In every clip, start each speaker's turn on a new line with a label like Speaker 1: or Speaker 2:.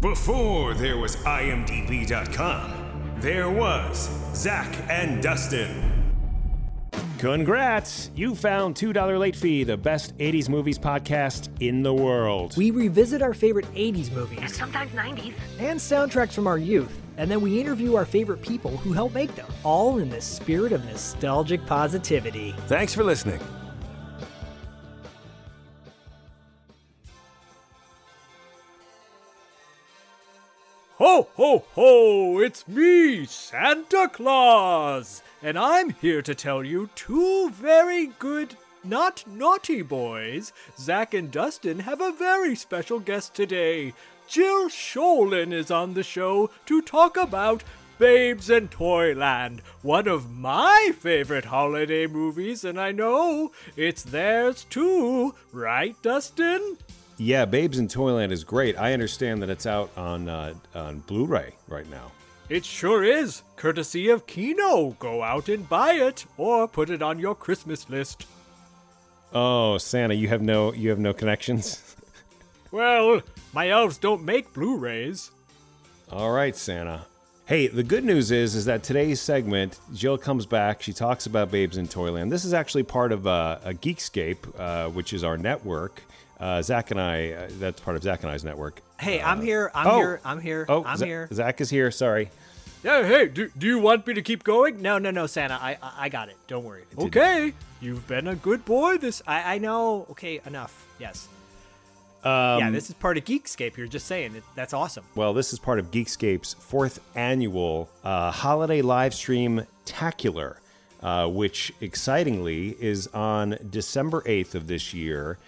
Speaker 1: Before there was IMDb.com, there was Zak and Dustin.
Speaker 2: Congrats! You found $2 Late Fee, the best 80s movies podcast in the world.
Speaker 3: We revisit our favorite 80s movies
Speaker 4: sometimes 90s.
Speaker 3: and soundtracks from our youth, and then we interview our favorite people who helped make them, all in the spirit of nostalgic positivity.
Speaker 1: Thanks for listening.
Speaker 5: Ho, ho, ho! It's me, Santa Claus! And I'm here to tell you two very good, not naughty boys. Zak and Dustin have a very special guest today. Jill Schoelen is on the show to talk about Babes in Toyland, one of my favorite holiday movies, and I know it's theirs too, right, Dustin?
Speaker 2: Yeah, Babes in Toyland is great. I understand that it's out on uh, on Blu-ray right now.
Speaker 5: It sure is, courtesy of Kino. Go out and buy it, or put it on your Christmas list.
Speaker 2: Oh, Santa, you have no you have no connections.
Speaker 5: Well, my elves don't make Blu-rays.
Speaker 2: All right, Santa. Hey, the good news is is that today's segment, Jill comes back. She talks about Babes in Toyland. This is actually part of uh, a Geekscape, uh, which is our network. Uh, Zak and I, uh, that's part of Zak and I's network.
Speaker 3: Hey, I'm here. I'm
Speaker 2: oh.
Speaker 3: here. I'm here.
Speaker 2: Oh,
Speaker 3: I'm
Speaker 2: Za-
Speaker 3: here.
Speaker 2: Zak is here. Sorry.
Speaker 5: Yeah, hey, do, do you want me to keep going?
Speaker 3: No, no, no, Santa. I, I, I got it. Don't worry.
Speaker 5: Okay, you've been a good boy this.
Speaker 3: I, I know. Okay, enough. Yes.
Speaker 2: Um,
Speaker 3: yeah, this is part of Geekscape. You're just saying it. That's awesome.
Speaker 2: Well, this is part of Geekscape's fourth annual uh, holiday live stream Tacular, uh, which excitingly is on December 8th of this year.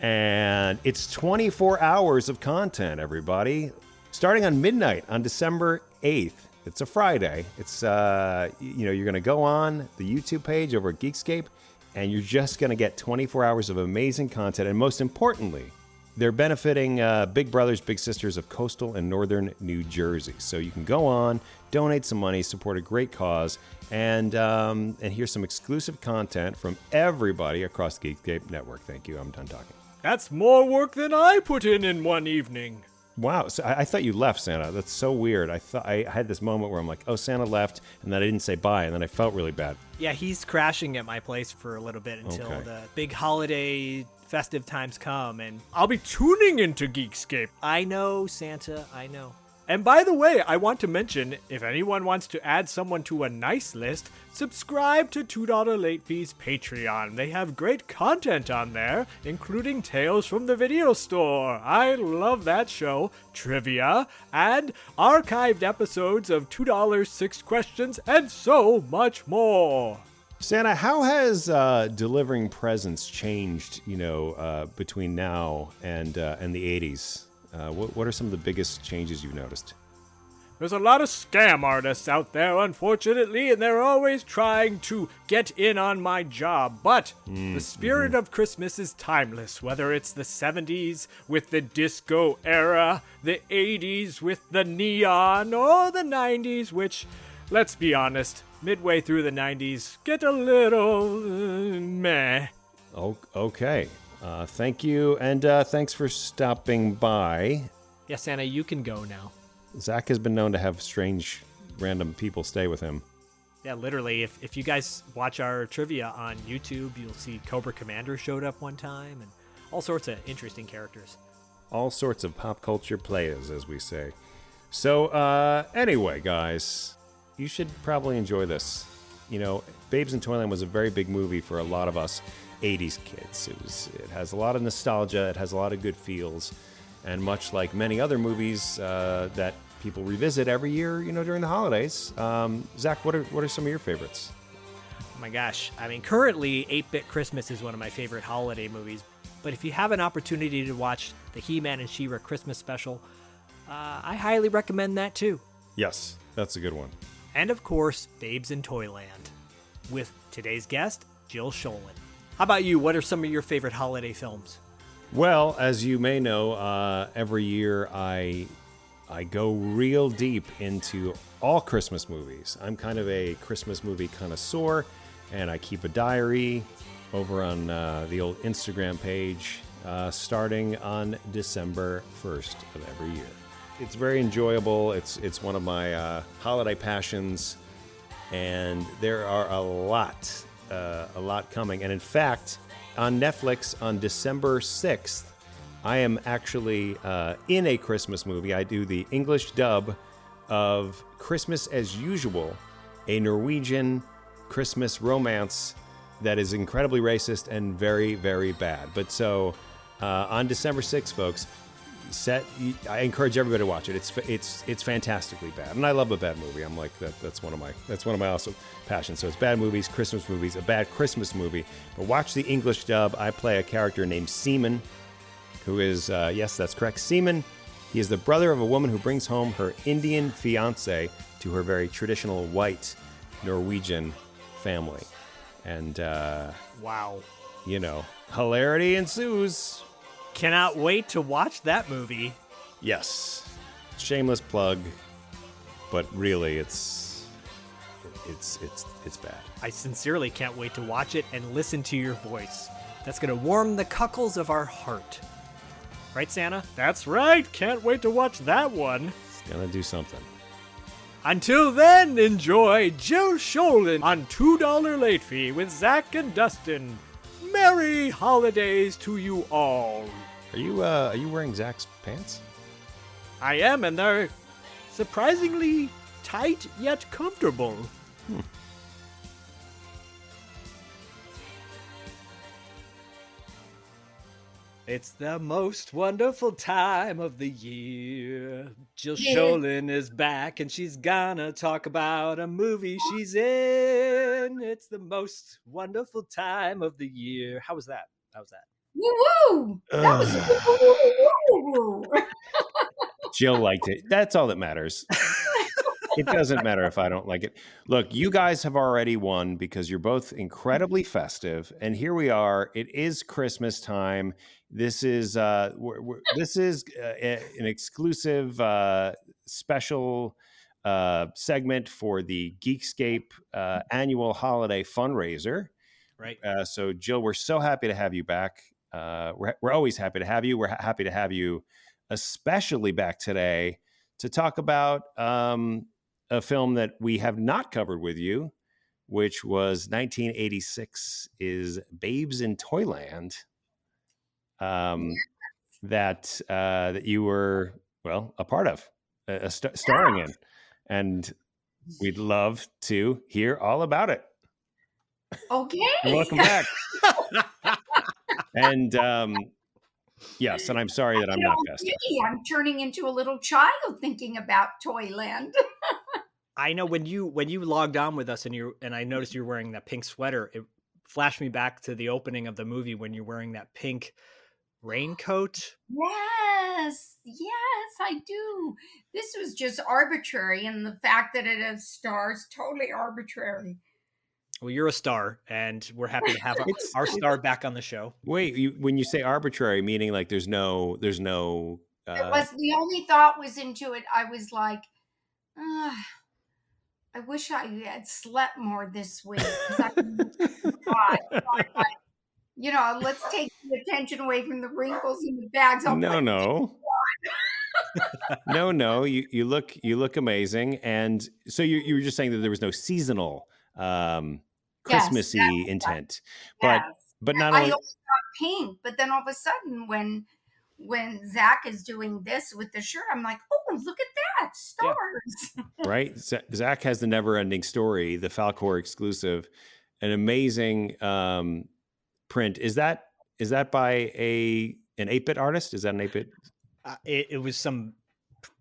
Speaker 2: And it's 24 hours of content, everybody. Starting on midnight on December 8th. It's a Friday. It's, uh, you know, you're going to go on the YouTube page over at Geekscape, and you're just going to get 24 hours of amazing content. And most importantly, they're benefiting uh, Big Brothers Big Sisters of coastal and northern New Jersey. So you can go on, donate some money, support a great cause, and um, and here's some exclusive content from everybody across the Geekscape network. Thank you. I'm done talking.
Speaker 5: That's more work than I put in in one evening.
Speaker 2: Wow, so I, I thought you left, Santa. That's so weird. I thought I had this moment where I'm like, "Oh, Santa left," and then I didn't say bye, and then I felt really bad.
Speaker 3: Yeah, he's crashing at my place for a little bit until
Speaker 2: Okay.
Speaker 3: the big holiday festive times come. And
Speaker 5: I'll be tuning into Geekscape.
Speaker 3: I know, Santa. I know.
Speaker 5: And by the way, I want to mention if anyone wants to add someone to a nice list, subscribe to $2 Late Fees Patreon. They have great content on there, including Tales from the Video Store. I love that show, trivia, and archived episodes of $2 Six Questions, and so much more.
Speaker 2: Santa, how has uh, delivering presents changed? You know, uh, between now and uh, and the '80s. Uh, what, what are some of the biggest changes you've noticed?
Speaker 5: There's a lot of scam artists out there, unfortunately, and they're always trying to get in on my job. But the spirit of Christmas is timeless, whether it's the 70s with the disco era, the 80s with the neon, or the 90s, which, let's be honest, midway through the 90s get a little uh, meh.
Speaker 2: Okay. Uh, thank you, and uh, thanks for stopping by.
Speaker 3: Yeah, Santa, you can go now.
Speaker 2: Zach has been known to have strange, random people stay with him.
Speaker 3: Yeah, literally. If, if you guys watch our trivia on YouTube, you'll see Cobra Commander showed up one time and all sorts of interesting characters.
Speaker 2: All sorts of pop culture players, as we say. So, uh, anyway, guys, you should probably enjoy this. You know, Babes in Toyland was a very big movie for a lot of us 80s kids. It was it has a lot of nostalgia, it has a lot of good feels, and much like many other movies uh, that people revisit every year, you know, during the holidays. Um, Zak, what are what are some of your favorites?
Speaker 3: Oh my gosh. I mean, currently, 8 Bit Christmas is one of my favorite holiday movies. But if you have an opportunity to watch the He Man and She Ra Christmas special,
Speaker 5: Uh, I highly recommend that too.
Speaker 2: Yes, that's a good one.
Speaker 5: And of course, Babes in Toyland, with today's guest, Jill Schoelen. How about you? What are some of your favorite holiday films?
Speaker 2: Well, as you may know, uh, every year I I go real deep into all Christmas movies. I'm kind of a Christmas movie connoisseur, and I keep a diary over on uh, the old Instagram page uh, starting on December 1st of every year. It's very enjoyable. It's it's one of my uh, holiday passions, and there are a lot, uh, a lot coming. And in fact, on Netflix on December 6th, I am actually uh, in a Christmas movie. I do the English dub of Christmas as Usual, a Norwegian Christmas romance that is incredibly racist and very, very bad. But so uh, on December 6th, folks, set. I encourage everybody to watch it. It's it's it's fantastically bad, and I love a bad movie. I'm like that. That's one of my that's one of my also passions. So it's bad movies, Christmas movies, a bad Christmas movie. But watch the English dub. I play a character named Seaman, who is uh, yes, that's correct, Seaman. He is the brother of a woman who brings home her Indian fiance to her very traditional white Norwegian family, and uh,
Speaker 5: Wow.
Speaker 2: you know, hilarity ensues.
Speaker 5: Cannot wait to watch that movie.
Speaker 2: Yes. Shameless plug, but really it's it's it's it's bad.
Speaker 5: I sincerely can't wait to watch it and listen to your voice. That's going to warm the cuckles of our heart. Right, Santa?
Speaker 6: That's right. Can't wait to watch that one.
Speaker 2: It's gonna do something.
Speaker 6: Until then, enjoy Jill Schoelen on $2 late fee with Zak and Dustin. Merry holidays to you all.
Speaker 2: Are you uh are you wearing Zak's pants?
Speaker 6: I am, and they're surprisingly tight yet comfortable. It's the most wonderful time of the year. Jill
Speaker 7: Yeah.
Speaker 6: Schoelen is back and she's gonna talk about a movie she's in. It's the most wonderful time of the year. How was that? How was that?
Speaker 7: Woo woo! That was woo woo woo.
Speaker 2: Jill liked it. That's all that matters. it doesn't matter if I don't like it. Look, you guys have already won because you're both incredibly festive, and here we are. It is Christmas time. This is uh, we're, we're, this is uh, an exclusive uh, special uh, segment for the Geekscape uh, annual holiday fundraiser.
Speaker 5: Right.
Speaker 2: Uh, so, Jill, we're so happy to have you back. Uh, we're, we're always happy to have you. We're ha- happy to have you, especially back today, to talk about um, a film that we have not covered with you, which was 1986 is Babes in Toyland. Um, that uh, that you were well a part of, uh, st- starring in, and we'd love to hear all about it.
Speaker 7: Okay.
Speaker 2: Welcome back. And um, yes, and I'm sorry that I'm not
Speaker 7: Tell
Speaker 2: festive.
Speaker 7: I'm turning into a little child thinking about Toyland.
Speaker 5: I know when you when you logged on with us and you and I noticed you were wearing that pink sweater, it flashed me back to the opening of the movie when you're wearing that pink raincoat.
Speaker 7: Yes, yes, I do. This was just arbitrary, and the fact that it has stars totally arbitrary.
Speaker 5: Well, you're a star, and we're happy to have our, star back on the show.
Speaker 2: Wait, you, when you say arbitrary, meaning like there's no, there's no.
Speaker 7: It
Speaker 2: Uh,
Speaker 7: was the only thought was into it. I was like, "Ugh, I wish I had slept more this week. I God, God, you know, let's take the attention away from the wrinkles in the bags. I'll
Speaker 2: no, no, no, no. You you look you look amazing, and so you you were just saying that there was no seasonal, um,
Speaker 7: Yes,
Speaker 2: Christmassy
Speaker 7: that was-
Speaker 2: intent, but
Speaker 7: Yes.
Speaker 2: but not
Speaker 7: I
Speaker 2: only
Speaker 7: only got pink, but then all of a sudden, when when Zak is doing this with the shirt, I'm like, oh, look at that, stars.
Speaker 2: right? Zak has the never-ending story, the Falkor exclusive, an amazing um, print. Is that is that by a an eight bit artist? Is that an eight bit?
Speaker 5: Uh, it, it was some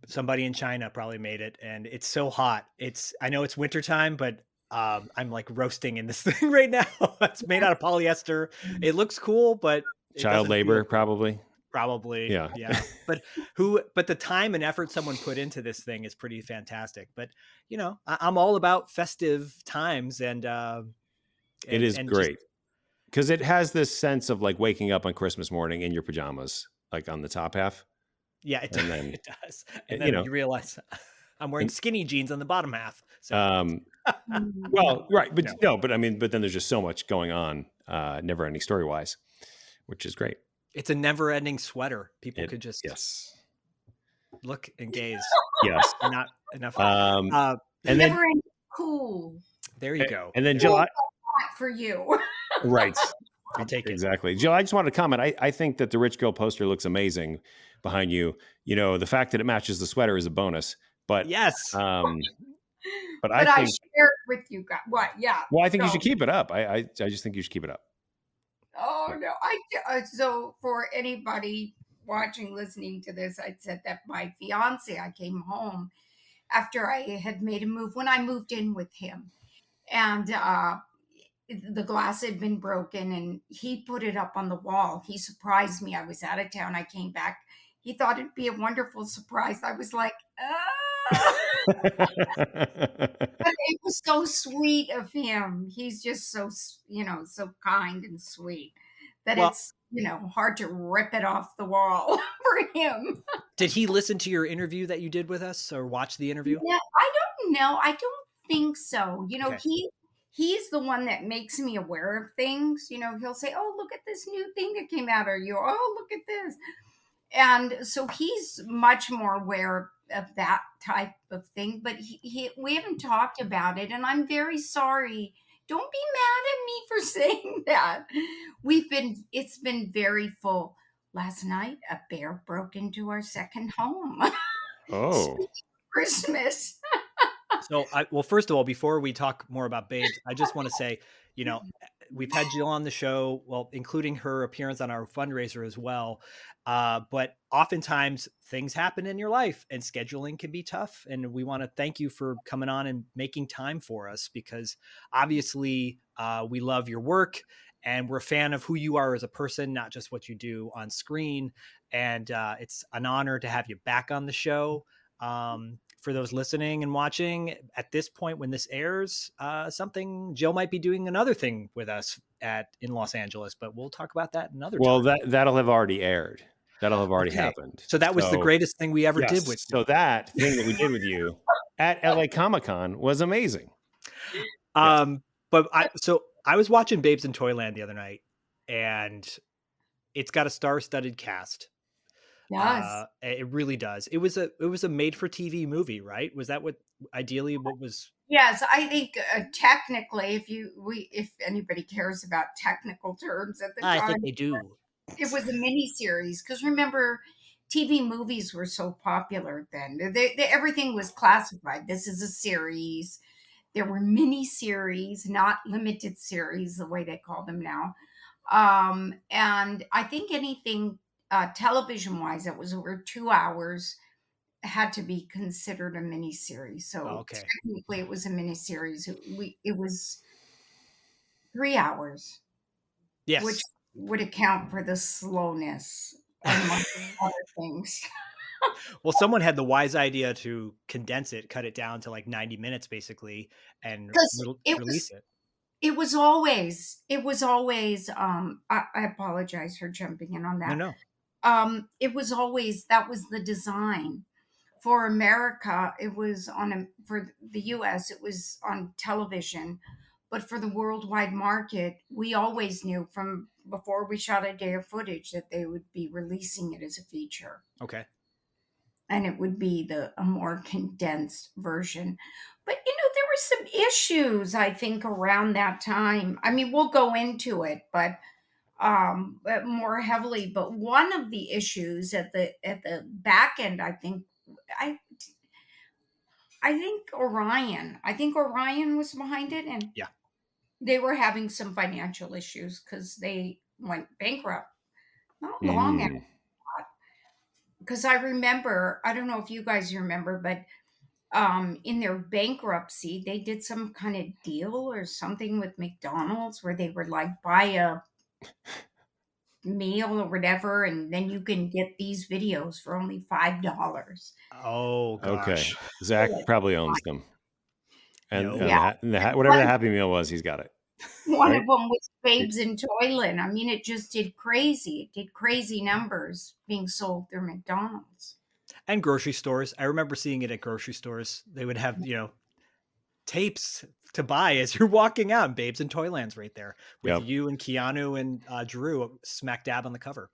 Speaker 5: somebody in China probably made it, and it's so hot. It's I know it's wintertime, but um, I'm like roasting in this thing right now. it's made out of polyester. It looks cool, but
Speaker 2: Child labor,
Speaker 5: feel-
Speaker 2: probably.
Speaker 5: probably.
Speaker 2: Yeah.
Speaker 5: yeah. But who? But the time and effort someone put into this thing is pretty fantastic. But you know, I, I'm all about festive times, and uh,
Speaker 2: it
Speaker 5: and-
Speaker 2: is
Speaker 5: and
Speaker 2: great because it has this sense of like waking up on Christmas morning in your pajamas, like on the top half.
Speaker 5: yeah, it,
Speaker 2: and
Speaker 5: does-
Speaker 2: then-
Speaker 5: it does.
Speaker 2: and,
Speaker 5: And
Speaker 2: you
Speaker 5: then
Speaker 2: know-
Speaker 5: you realize I'm wearing
Speaker 2: and-
Speaker 5: skinny jeans on the bottom half. So
Speaker 2: Um,
Speaker 7: Mm.
Speaker 2: well, right, but
Speaker 5: No.
Speaker 2: no. but I mean, but then there's just so much going on, uh, never ending story wise, which is great.
Speaker 5: it's a never-ending sweater. People
Speaker 2: It-
Speaker 5: could just
Speaker 2: Yes,
Speaker 5: look and gaze.
Speaker 2: yes.
Speaker 5: and not enough.
Speaker 2: Um,
Speaker 5: uh,
Speaker 2: and then
Speaker 7: Never end cool.
Speaker 5: there you go.
Speaker 2: and then
Speaker 7: Cool
Speaker 2: Jill,
Speaker 7: for you.
Speaker 2: right,
Speaker 5: I'll take it.
Speaker 2: exactly. Jill, I just wanted to comment. I, I think that the rich girl poster looks amazing behind you. You know, the fact that it matches the sweater is a bonus, but
Speaker 5: Yes.
Speaker 2: um, but
Speaker 7: but
Speaker 2: I
Speaker 7: I,
Speaker 2: think
Speaker 7: shared with you guys. What? Yeah.
Speaker 2: well, I think you should keep it up. I, I I just think you should keep it up.
Speaker 7: Oh no! I uh, so for anybody watching, listening to this, I said that my fiance. I came home after I had made a move when I moved in with him, and uh, the glass had been broken, and he put it up on the wall. He surprised me. I was out of town. I came back. He thought it'd be a wonderful surprise. I was like, ah. but it was so sweet of him. He's just so, you know, so kind and sweet that
Speaker 5: Well-
Speaker 7: it's, you know, hard to rip it off the wall for him.
Speaker 5: Did he listen to your interview that you did with us or watch the interview?
Speaker 7: Yeah, I don't know. I don't think so. You know,
Speaker 5: Okay.
Speaker 7: he he's the one that makes me aware of things. You know, he'll say, "Oh, look at this new thing that came out," or you, "Oh, look at this," and so he's much more aware of that type of thing. But he, he we haven't talked about it, and I'm very sorry. Don't be mad at me for saying that. We've been it's been very full. Last night, a bear broke into our second home.
Speaker 2: oh,
Speaker 7: Christmas.
Speaker 5: So, I, well, first of all, before we talk more about Babes, I just want to say, you know, we've had Jill on the show, well, including her appearance on our fundraiser as well. Uh, but oftentimes things happen in your life and scheduling can be tough. And we want to thank you for coming on and making time for us because obviously uh, we love your work and we're a fan of who you are as a person, not just what you do on screen. And uh, it's an honor to have you back on the show. Um, for those listening and watching, at this point when this airs, uh, something Jill might be doing another thing with us at in Los Angeles, but we'll talk about that another
Speaker 2: well,
Speaker 5: time.
Speaker 2: that that'll have already aired. That'll have already
Speaker 5: Okay.
Speaker 2: happened.
Speaker 5: So that was the greatest thing we ever
Speaker 2: Yes,
Speaker 5: did with you.
Speaker 2: So that thing that we did with you at LA Comic Con was amazing.
Speaker 5: Um, but I so I was watching Babes in Toyland the other night, and it's got a star-studded cast.
Speaker 7: Yes.
Speaker 5: Uh, it really does. It was a it was a made-for-TV movie, right? Was that what ideally what was?
Speaker 7: Yes, I think uh, technically, if you we if anybody cares about technical terms at the
Speaker 5: I
Speaker 7: time,
Speaker 5: think they do.
Speaker 7: it was a mini series. Because remember, TV movies were so popular then. They, they, everything was classified. This is a series. There were mini series, not limited series, the way they call them now. Um, and I think anything uh, television wise it was over two hours had to be considered a mini series. So
Speaker 5: okay.
Speaker 7: technically, it was a mini series. We it was three hours
Speaker 5: Yes.
Speaker 7: which would account for the slowness among other things.
Speaker 5: Well, someone had the wise idea to condense it, cut it down to like 90 minutes basically, and rel-
Speaker 7: it
Speaker 5: release
Speaker 7: was-
Speaker 5: it.
Speaker 7: It was always, it was always, um, I, I apologize for jumping in on
Speaker 5: No,
Speaker 7: that.
Speaker 5: no.
Speaker 7: Um, it was always, that was the design. For America, it was on a, for the US, it was on television. But for the worldwide market, we always knew from before we shot a day of footage that they would be releasing it as a feature.
Speaker 5: Okay.
Speaker 7: and it would be the a more condensed version. But you know, there were some issues I think around that time. I mean, we'll go into it, but um more heavily. But one of the issues at the at the back end, I think I I think Orion. I think Orion was behind it and
Speaker 5: Yeah.
Speaker 7: they were having some financial issues because they went bankrupt not long after
Speaker 2: Mm.
Speaker 7: because I remember, I don't know if you guys remember, but um, in their bankruptcy, they did some kind of deal or something with McDonald's where they were like, buy a meal or whatever, and then you can get these videos for only five dollars.
Speaker 5: Oh gosh.
Speaker 2: Okay. Zak probably owns them. And, and
Speaker 7: Yeah.
Speaker 2: ha- and the whatever the Happy Meal was, he's got it.
Speaker 7: One
Speaker 2: Right.
Speaker 7: of them was Babes in Toyland. I mean, it just did crazy. It did crazy numbers being sold through McDonald's.
Speaker 5: and grocery stores. I remember seeing it at grocery stores. They would
Speaker 7: Mm.
Speaker 5: have, you know, tapes to buy as you're walking out, and Babes in Toyland's right there with
Speaker 2: Yep.
Speaker 5: you and Keanu and uh, Drew smack dab on the cover.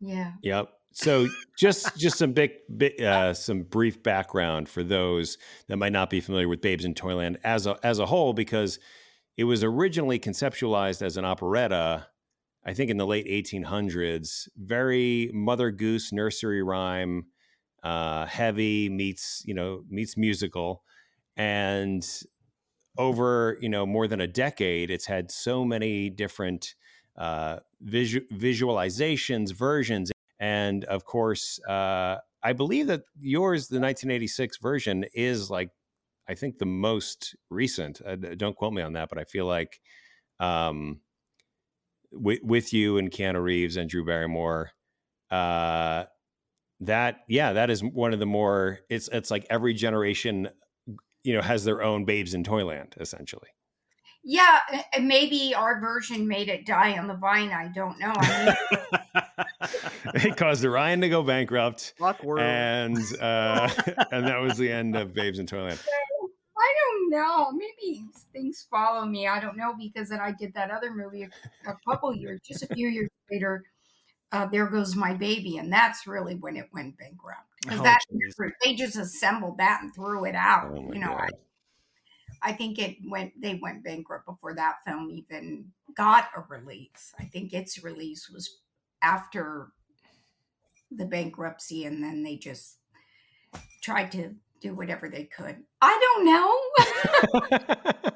Speaker 7: Yeah.
Speaker 2: Yep. So just just some big, bit, uh, some brief background for those that might not be familiar with Babes in Toyland as a as a whole, because it was originally conceptualized as an operetta, I think in the late 1800s. Very Mother Goose nursery rhyme, uh, heavy meets you know meets musical, and over you know more than a decade, it's had so many different uh, visu- visualizations, versions, and of course, uh, I believe that yours, the 1986 version, is like I think the most recent. Uh, don't quote me on that, but I feel like um, with with you and Keanu Reeves and Drew Barrymore, uh, that yeah, that is one of the more. It's it's like every generation, you know, has their own Babes in Toyland, essentially.
Speaker 7: Yeah. maybe our version made it die on the vine. I don't know. I mean,
Speaker 2: it caused Orion to go bankrupt.
Speaker 5: Awkward.
Speaker 2: and uh, and that was the end of Babes in Toyland.
Speaker 7: I don't know. Maybe things follow me. I don't know because then I did that other movie a, a couple years, just a few years later. Uh, there goes my baby, and that's really when it went bankrupt. Because
Speaker 5: Oh,
Speaker 7: that they just assembled that and threw it out.
Speaker 2: Oh
Speaker 7: you know, I, I think it went. They went bankrupt before that film even got a release. I think its release was after the bankruptcy, and then they just tried to do whatever they could. I don't know.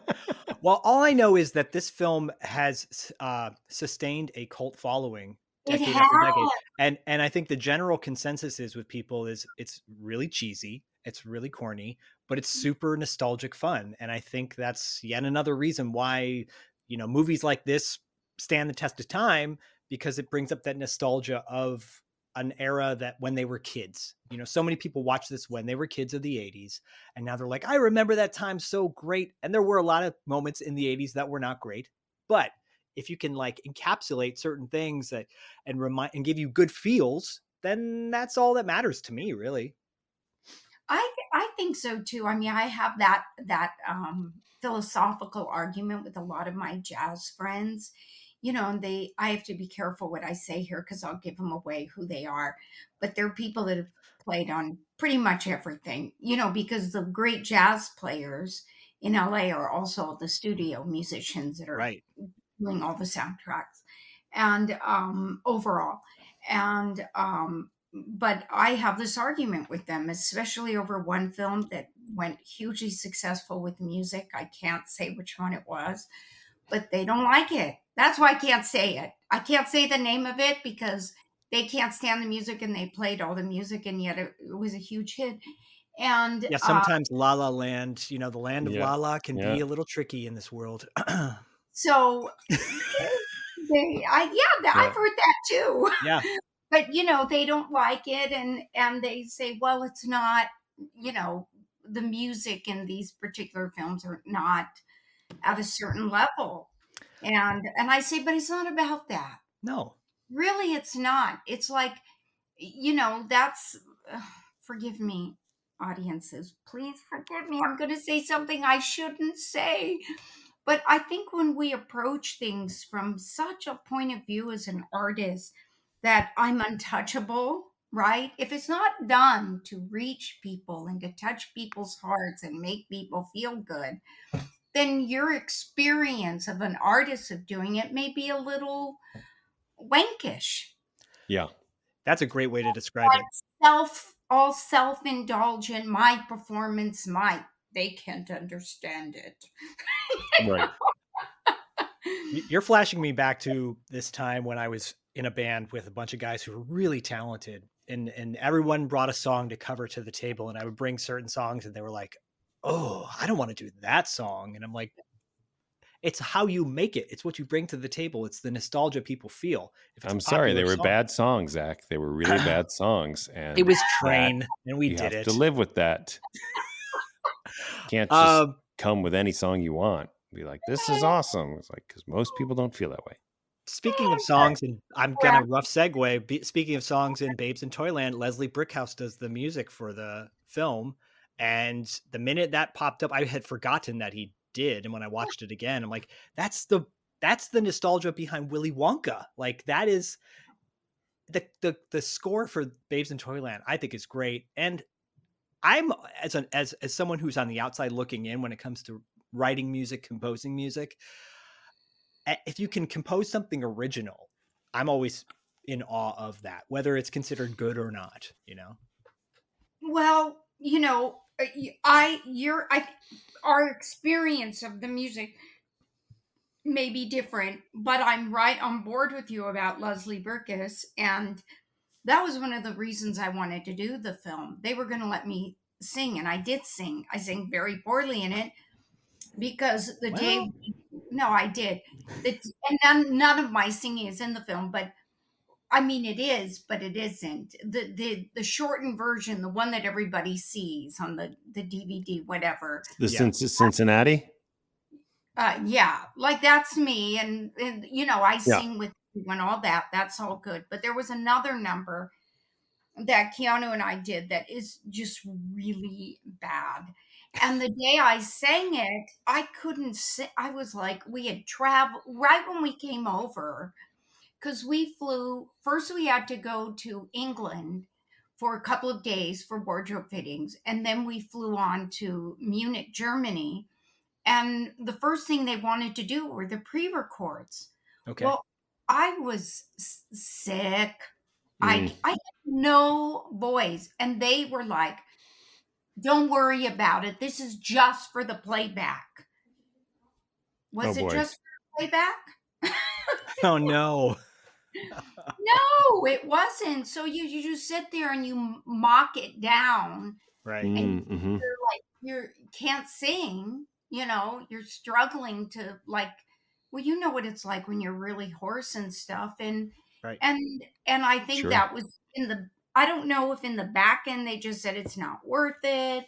Speaker 5: well, all I know is that this film has uh, sustained a cult following
Speaker 7: It
Speaker 5: decade after decade. And and I think the general consensus is with people is it's really cheesy, it's really corny, but it's mm-hmm. super nostalgic fun. And I think that's yet another reason why, you know, movies like this stand the test of time because it brings up that nostalgia of an era that when they were kids. You know, so many people watch this when they were kids of the 80s and now they're like, I remember that time so great. And there were a lot of moments in the 80s that were not great. But if you can like encapsulate certain things that and remind and give you good feels, then that's all that matters to me, really.
Speaker 7: I I think so too. I mean, I have that that um, philosophical argument with a lot of my jazz friends. You know, and they I have to be careful what I say here because I'll give them away who they are. But they're people that have played on pretty much everything. You know, because the great jazz players in LA are also the studio musicians that are
Speaker 5: Right.
Speaker 7: Doing all the soundtracks and um overall and um but i have this argument with them especially over one film that went hugely successful with music i can't say which one it was but they don't like it that's why i can't say it i can't say the name of it because they can't stand the music and they played all the music and yet it, it was a huge hit and
Speaker 5: Yeah,
Speaker 7: uh,
Speaker 5: sometimes La La Land, you know, the land of
Speaker 2: Yeah.
Speaker 5: La La can
Speaker 2: Yeah.
Speaker 5: be a little tricky in this world.
Speaker 7: so they i yeah,
Speaker 2: Yeah.
Speaker 7: i've heard that too.
Speaker 5: Yeah.
Speaker 7: but you know they don't like it and and they say well it's not you know the music in these particular films are not at a certain level. And and i say but it's not about that.
Speaker 5: No.
Speaker 7: really it's not. It's like you know that's ugh, forgive me audiences. Please forgive me. I'm going to say something i shouldn't say but i think when we approach things from such a point of view as an artist that i'm untouchable right if it's not done to reach people and to touch people's hearts and make people feel good then your experience of an artist of doing it may be a little wankish
Speaker 2: Yeah.
Speaker 5: That's a great way to describe it.
Speaker 7: self all self-indulgent my performance my they can't understand it
Speaker 2: Right.
Speaker 5: You're flashing me back to this time when I was in a band with a bunch of guys who were really talented and and everyone brought a song to cover to the table and I would bring certain songs and they were like, "Oh, I don't want to do that song." And I'm like it's how you make it. It's what you bring to the table. It's the nostalgia people feel. If it's a
Speaker 2: I'm sorry, they were
Speaker 5: song.
Speaker 2: bad songs, Zak. They were really bad songs, and
Speaker 5: It was train, and we
Speaker 2: you
Speaker 5: did
Speaker 2: have
Speaker 5: it.
Speaker 2: to live with that. Can't just
Speaker 5: Um,
Speaker 2: come with any song you want. Be like, this is awesome. It's like because most people don't feel that way.
Speaker 5: Speaking of songs, and I'm gonna rough segue. Be, speaking of songs in Babes in Toyland, Leslie Bricusse does the music for the film, and the minute that popped up, I had forgotten that he did, and when I watched it again, I'm like, that's the that's the nostalgia behind Willy Wonka. Like that is the the the score for Babes in Toyland. I think is great, and I'm as an as as someone who's on the outside looking in when it comes to writing music, composing music if you can compose something original, I'm always in awe of that, whether it's considered good or not. You know,
Speaker 7: Well, you know, uh, I your I our experience of the music may be different, but I'm right on board with you about Leslie Bricusse and that was one of the reasons I wanted to do the film. They were going to let me sing and I did sing. I sang very poorly in it because the day, no, I did. It's, and none, none of my singing is in the film, but I mean, it is, but it isn't. The the the shortened version, the one that everybody sees on the the DVD, whatever.
Speaker 2: The
Speaker 5: Yeah.
Speaker 2: Cincinnati.
Speaker 7: Uh, yeah, like that's me, and and you know, I
Speaker 2: Yeah.
Speaker 7: sing with you and all that. That's all good. But there was another number that Keanu and I did that is just really bad. And the day I sang it, I couldn't sing. I was like, we had traveled right when we came over, because we flew. First, we had to go to England for a couple of days for wardrobe fittings, and then we flew on to Munich, Germany. And the first thing they wanted to do were the pre-records.
Speaker 5: okay,
Speaker 7: Well, I was sick.
Speaker 2: Mm.
Speaker 7: I I had no voice, and they were like, "Don't worry about it. This is just for the playback." Was
Speaker 2: Oh,
Speaker 7: it just for playback?
Speaker 5: oh no,
Speaker 7: No, it wasn't. So you you just sit there and you mock it down.
Speaker 5: right?
Speaker 2: Mm, mhm.
Speaker 7: You're like you can't sing. You know, you're struggling to like. Well, you know what it's like when you're really hoarse and stuff, and
Speaker 5: Right.
Speaker 7: and and I think
Speaker 2: Sure.
Speaker 7: that was in the. I don't know if in the back end they just said it's not worth it.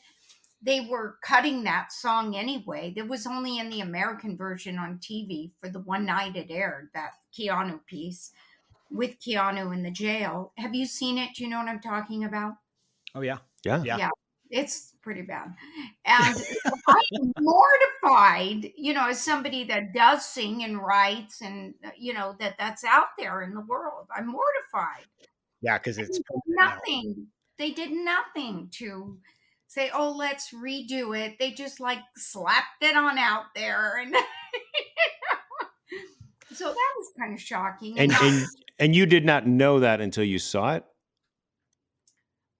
Speaker 7: They were cutting that song anyway. that was only in the American version on TV for the one night it aired that Keanu piece with Keanu in the jail. Have you seen it? Do you know what I'm talking about?
Speaker 5: Oh yeah,
Speaker 2: Yeah.
Speaker 5: Yeah.
Speaker 7: Yeah. It's pretty bad. And I'm mortified, you know, as somebody that does sing and writes and, uh, you know, that that's out there in the world. I'm mortified.
Speaker 5: yeah, because it's
Speaker 7: nothing. They did nothing to say, oh, let's redo it. They just like slapped it on out there. And so that was kind of shocking.
Speaker 2: And and and you did not know that until you saw it.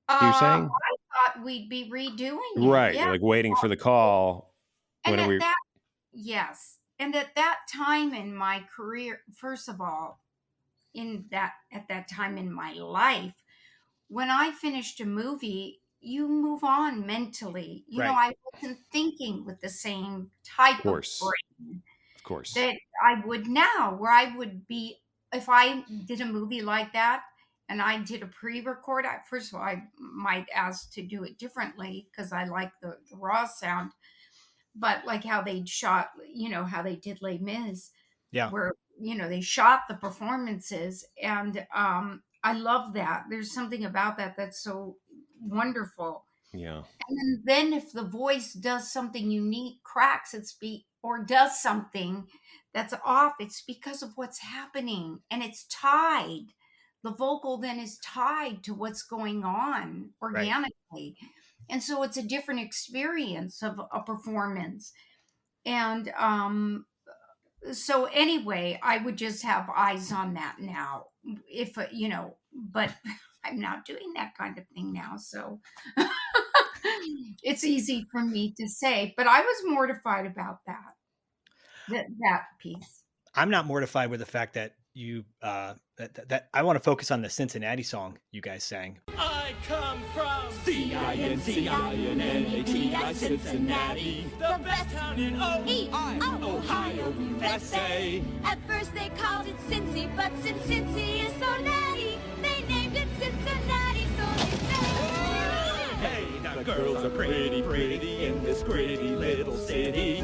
Speaker 2: You're
Speaker 7: uh,
Speaker 2: saying
Speaker 7: I thought we'd be redoing it.
Speaker 2: right?
Speaker 7: Yeah.
Speaker 2: Like waiting for the call.
Speaker 7: And
Speaker 2: when
Speaker 7: at
Speaker 2: we-
Speaker 7: that yes and at that time in my career first of all in that at that time in my life when i finished a movie you move on mentally you know i wasn't thinking with the same type of,
Speaker 2: course.
Speaker 7: brain
Speaker 2: Of course.
Speaker 7: that i would now where i would be if i did a movie like that and i did a pre-record I, first of all i might ask to do it differently because i like the, the raw sound but like how they shot you know how they did les mis
Speaker 5: Yeah.
Speaker 7: where you know they shot the performances and um i love that there's something about that that's so wonderful
Speaker 2: Yeah.
Speaker 7: and then if the voice does something unique, cracks, it's be or does something that's off, it's because of what's happening and it's tied. The vocal then is tied to what's going on organically. And so it's a different experience of a performance. And um so anyway, I would just have eyes on that now. If uh, you know, but I'm not doing that kind of thing now. So it's easy for me to say, but I was mortified about that. That that piece.
Speaker 5: I'm not mortified with the fact that you uh that, that, that I want to focus on the Cincinnati song you guys sang.
Speaker 8: I come from C-I-N-C-I-N-N-A-T-I, Cincinnati, the best town in Ohio, Ohio, USA.
Speaker 9: At first they called it Cincy, but since Cincy is so natty, they named it Cincinnati, so they say.
Speaker 8: Hey, the girls are pretty, pretty in this gritty little city.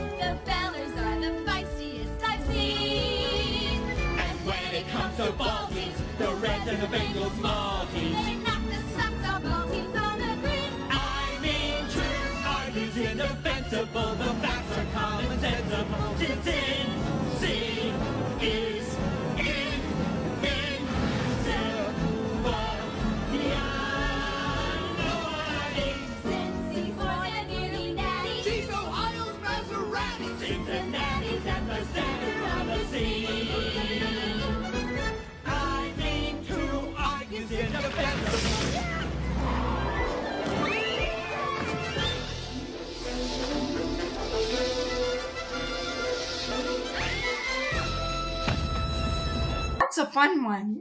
Speaker 8: Ball teams, the Reds and the Bengals small
Speaker 9: They knock the socks off teams on the green.
Speaker 8: I mean, true argues indefensible. The facts are common sensible. Since
Speaker 7: That's a fun one.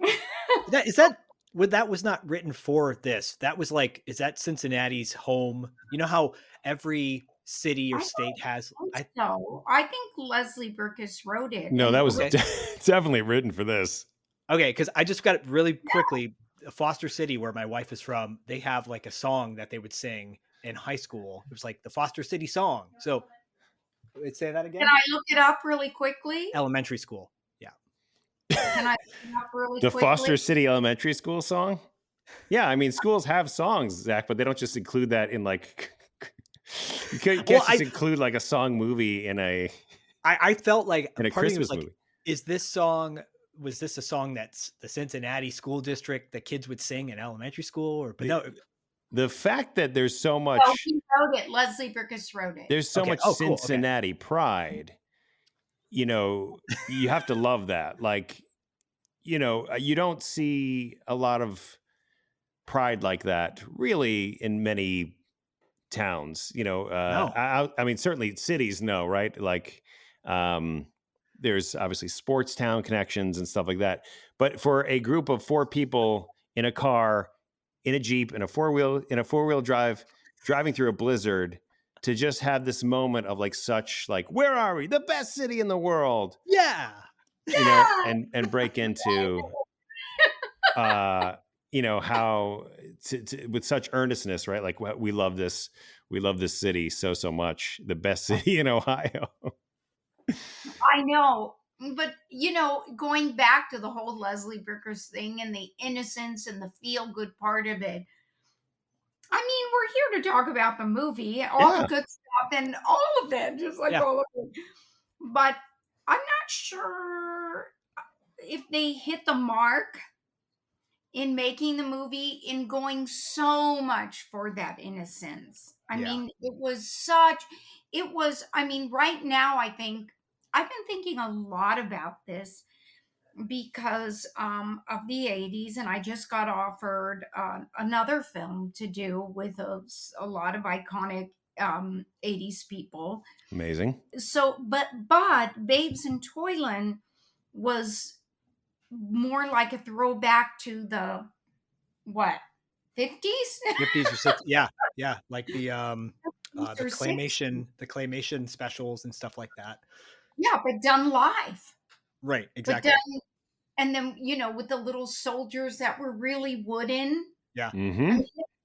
Speaker 5: That is that would that was not written for this. That was like is that Cincinnati's home? You know how every city or
Speaker 7: I
Speaker 5: state has
Speaker 7: I
Speaker 5: I
Speaker 7: think so. I think Leslie Bricusse wrote it.
Speaker 2: No, that was
Speaker 5: Okay.
Speaker 2: definitely written for this.
Speaker 5: Okay, because I just got it really quickly. Foster City, where my wife is from, they have like a song that they would sing in high school. It was like the Foster City song. So, wait, say that again.
Speaker 7: Can I look it up really quickly?
Speaker 5: Elementary school. Yeah.
Speaker 7: Can I up really
Speaker 2: The
Speaker 7: quickly?
Speaker 2: Foster City Elementary School song? Yeah, I mean, schools have songs, Zak, but they don't just include that in like. you can't, you can't
Speaker 5: Well,
Speaker 2: just
Speaker 5: I-
Speaker 2: include like a song movie in a
Speaker 5: I, I felt like
Speaker 2: in a
Speaker 5: part of me was
Speaker 2: Christmas
Speaker 5: like,
Speaker 2: movie.
Speaker 5: is this song was this a song that's the Cincinnati school district that kids would sing in elementary school or but
Speaker 2: The-
Speaker 5: no
Speaker 2: The fact that there's so much,
Speaker 7: Oh, he wrote it. Leslie Bricusse wrote it.
Speaker 2: there's so
Speaker 5: Okay.
Speaker 2: much
Speaker 5: Oh, cool. Okay.
Speaker 2: Cincinnati pride. You know, you have to love that. Like, you know, uh, you don't see a lot of pride like that really in many towns. You know, uh,
Speaker 5: No.
Speaker 2: I, I mean, certainly cities, no, right? Like, um, there's obviously sports town connections and stuff like that. But for a group of four people in a car, in a jeep, in a four wheel, in a four wheel drive, driving through a blizzard, to just have this moment of like such like, where are we? The best city in the world,
Speaker 5: yeah
Speaker 2: you know,
Speaker 7: Yeah.
Speaker 2: and and break into, uh, you know how to, to, with such earnestness, right? Like we love this, we love this city so so much, the best city in Ohio.
Speaker 7: I know. But, you know, going back to the whole Leslie Bricusse thing and the innocence and the feel good part of it, I mean, we're here to talk about the movie, all
Speaker 2: Yeah.
Speaker 7: the good stuff and all of it, just like
Speaker 5: Yeah.
Speaker 7: all of it. But I'm not sure if they hit the mark in making the movie in going so much for that innocence. I
Speaker 5: Yeah.
Speaker 7: mean, it was such, it was, I mean, right now, I think I've been thinking a lot about this because um, of the 80s, and I just got offered uh, another film to do with a lot of iconic um, 80s people.
Speaker 2: Amazing.
Speaker 7: So, but, but Babes in Toyland was more like a throwback to the what 50s
Speaker 5: 50s or 60s yeah yeah like the um uh, the
Speaker 7: Or 60s.
Speaker 5: claymation the claymation specials and stuff like that
Speaker 7: yeah but done live
Speaker 5: right
Speaker 7: but
Speaker 5: exactly
Speaker 7: done and then you know with the little soldiers that were really wooden.
Speaker 2: Yeah. Mm-hmm.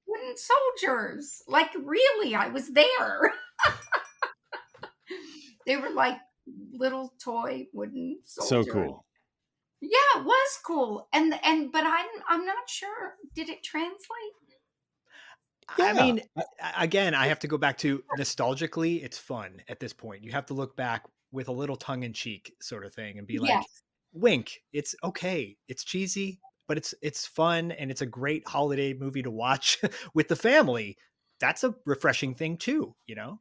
Speaker 7: wooden soldiers. Like really i was there. They were like little toy wooden soldiers.
Speaker 2: So cool.
Speaker 7: yeah it was cool. And and but i'm i'm not sure. Did it translate?
Speaker 5: I mean, a- a- again, I have to go back to nostalgically, it's fun at this point. You have to look back with a little tongue in cheek sort of thing and be like,
Speaker 7: yes
Speaker 5: wink, it's okay. It's cheesy, but it's it's fun and it's a great holiday movie to watch with the family. That's a refreshing thing too, you know?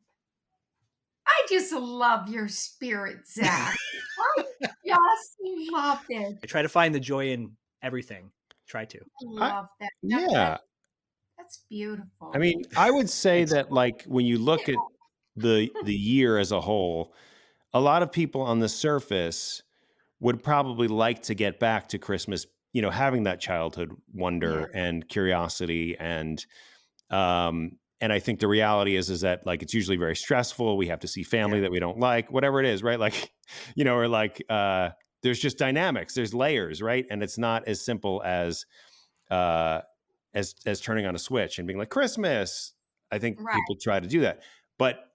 Speaker 7: I just love your spirit, Zak. I just love it.
Speaker 5: I try to find the joy in everything. Try to.
Speaker 7: Love that. That-
Speaker 2: Yeah.
Speaker 7: that- that's beautiful.
Speaker 2: I mean, I would say that like when you look at the the year as a whole, a lot of people on the surface would probably like to get back to Christmas, you know, having that childhood wonder and curiosity and um and I think the reality is is that like it's usually very stressful. We have to see family that we don't like, whatever it is, right? Like, you know, or like uh there's just dynamics, there's layers, right? And it's not as simple as uh as as turning on a switch and being like Christmas. I think
Speaker 7: Right.
Speaker 2: people try to do that. But